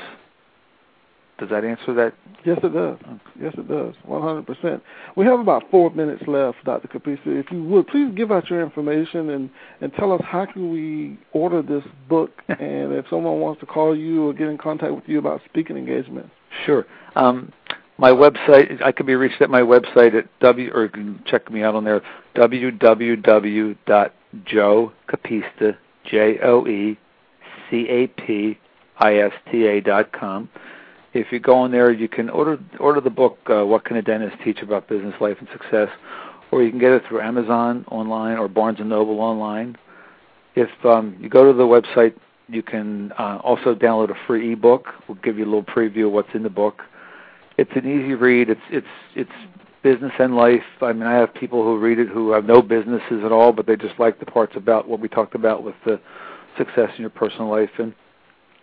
Does that answer that?
Yes, it does. Yes, it does. One hundred percent. We have about four minutes left, Dr. Capista. If you would, please give out your information and and tell us how can we order this book, <laughs> and if someone wants to call you or get in contact with you about speaking engagements.
Sure. Um, my website, I can be reached at my website at w, or can check me out on there, www.joecapista, J O E C A P I S T A dot com. If you go in there, you can order order the book uh, "What Can a Dentist Teach About Business, Life, and Success," or you can get it through Amazon online or Barnes and Noble online. If um, you go to the website, you can uh, also download a free ebook. We'll give you a little preview of what's in the book. It's an easy read. It's it's it's business and life. I mean, I have people who read it who have no businesses at all, but they just like the parts about what we talked about with the success in your personal life and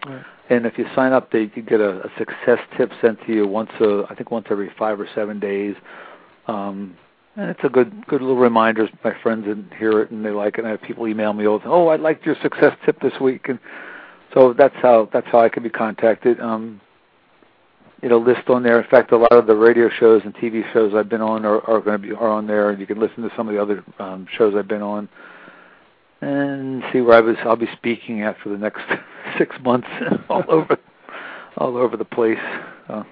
Right. And if you sign up, they you get a, a success tip sent to you once a, I think once every five or seven days. Um, and it's a good good little reminder. My friends hear it and they like it. And I have people email me all the oh, I liked your success tip this week, and so that's how that's how I can be contacted. Um, it'll list on there. In fact, a lot of the radio shows and TV shows I've been on are, are going to be are on there, and you can listen to some of the other um, shows I've been on and see where I was. I'll be speaking for the next six months, <laughs> all over, all over the place. Uh,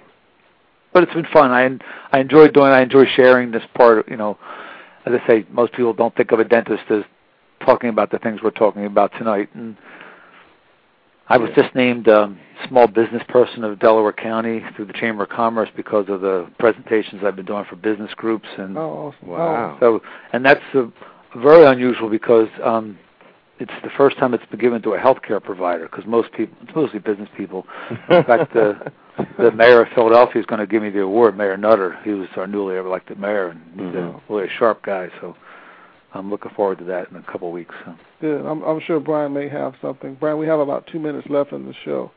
but it's been fun. I I enjoy doing. I enjoy sharing this part. You know, as I say, most people don't think of a dentist as talking about the things we're talking about tonight. And I was just named um, small business person of Delaware County through the Chamber of Commerce because of the presentations I've been doing for business groups. And
oh,
wow!
So, and that's a very unusual because um, it's the first time it's been given to a healthcare provider because most people, it's mostly business people. In fact, the <laughs> the mayor of Philadelphia is going to give me the award, Mayor Nutter. He was our newly elected mayor, and he's mm-hmm. a really sharp guy. So I'm looking forward to that in a couple of weeks. So.
Good. I'm, I'm sure Brian may have something. Brian, we have about two minutes left in the show.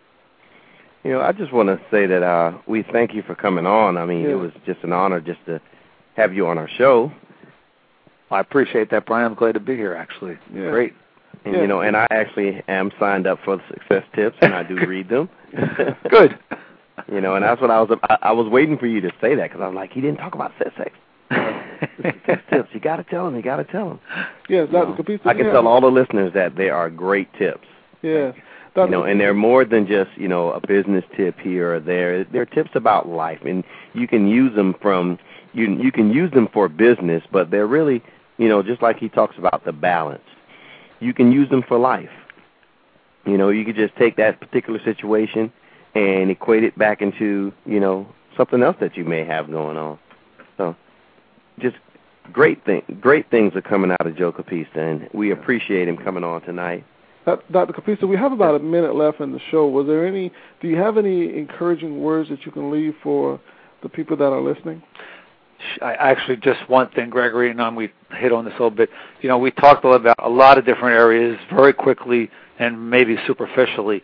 You know, I just want to say that uh, we thank you for coming on. I mean, yeah. it was just an honor just to have you on our show.
I appreciate that, Brian. I'm glad to be here. Actually, yeah. great.
And yeah. you know, and I actually am signed up for the success tips, and I do <laughs> read them.
Good. <laughs>
you know, and that's what I was. I, I was waiting for you to say that because I'm like, he didn't talk about sex. <laughs> Success tips. You got to tell him. You got to tell him.
Yes, Dr. You know,
I can
yeah.
tell all the listeners that they are great tips.
Yes.
You know, and they're more than just you know a business tip here or there. They're tips about life, and you can use them from you. You can use them for business, but they're really you know, just like he talks about the balance. You can use them for life. You know, you could just take that particular situation and equate it back into, you know, something else that you may have going on. So, just great thing, great things are coming out of Joe Capista, and we appreciate him coming on tonight.
Uh, Dr. Capista, we have about a minute left in the show. Was there any? Do you have any encouraging words that you can leave for the people that are listening?
I actually just one thing, Gregory, and I, we hit on this a little bit. You know, we talked a lot about a lot of different areas very quickly and maybe superficially.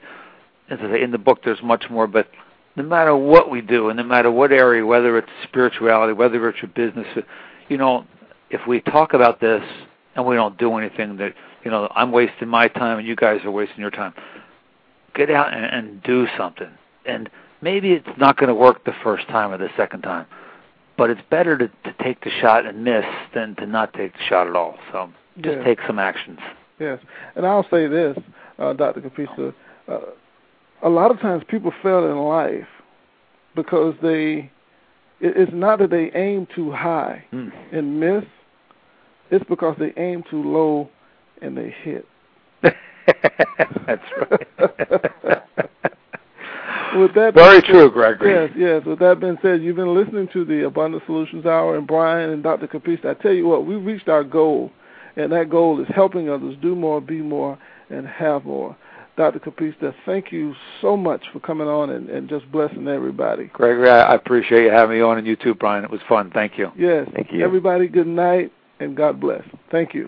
In the book, there's much more, but no matter what we do, and no matter what area, whether it's spirituality, whether it's your business, you know, if we talk about this and we don't do anything, that you know, I'm wasting my time and you guys are wasting your time. Get out and, and do something, and maybe it's not going to work the first time or the second time but it's better to, to take the shot and miss than to not take the shot at all. So just take some actions.
Yes, and I'll say this, uh, Dr. Capista, uh, a lot of times people fail in life because they it's not that they aim too high
mm.
and miss it's because they aim too low and they hit <laughs>
that's right <laughs>
with that
very true gregory
yes yes with that being said you've been listening to the abundant solutions hour and brian and dr Capista. i tell you what we've reached our goal and that goal is helping others do more be more and have more Dr. Capista, thank you so much for coming on and, and just blessing everybody.
Gregory, I appreciate you having me on, and you too, Brian. It was fun. Thank you.
Yes.
Thank you.
Everybody, good night, and God bless. Thank you.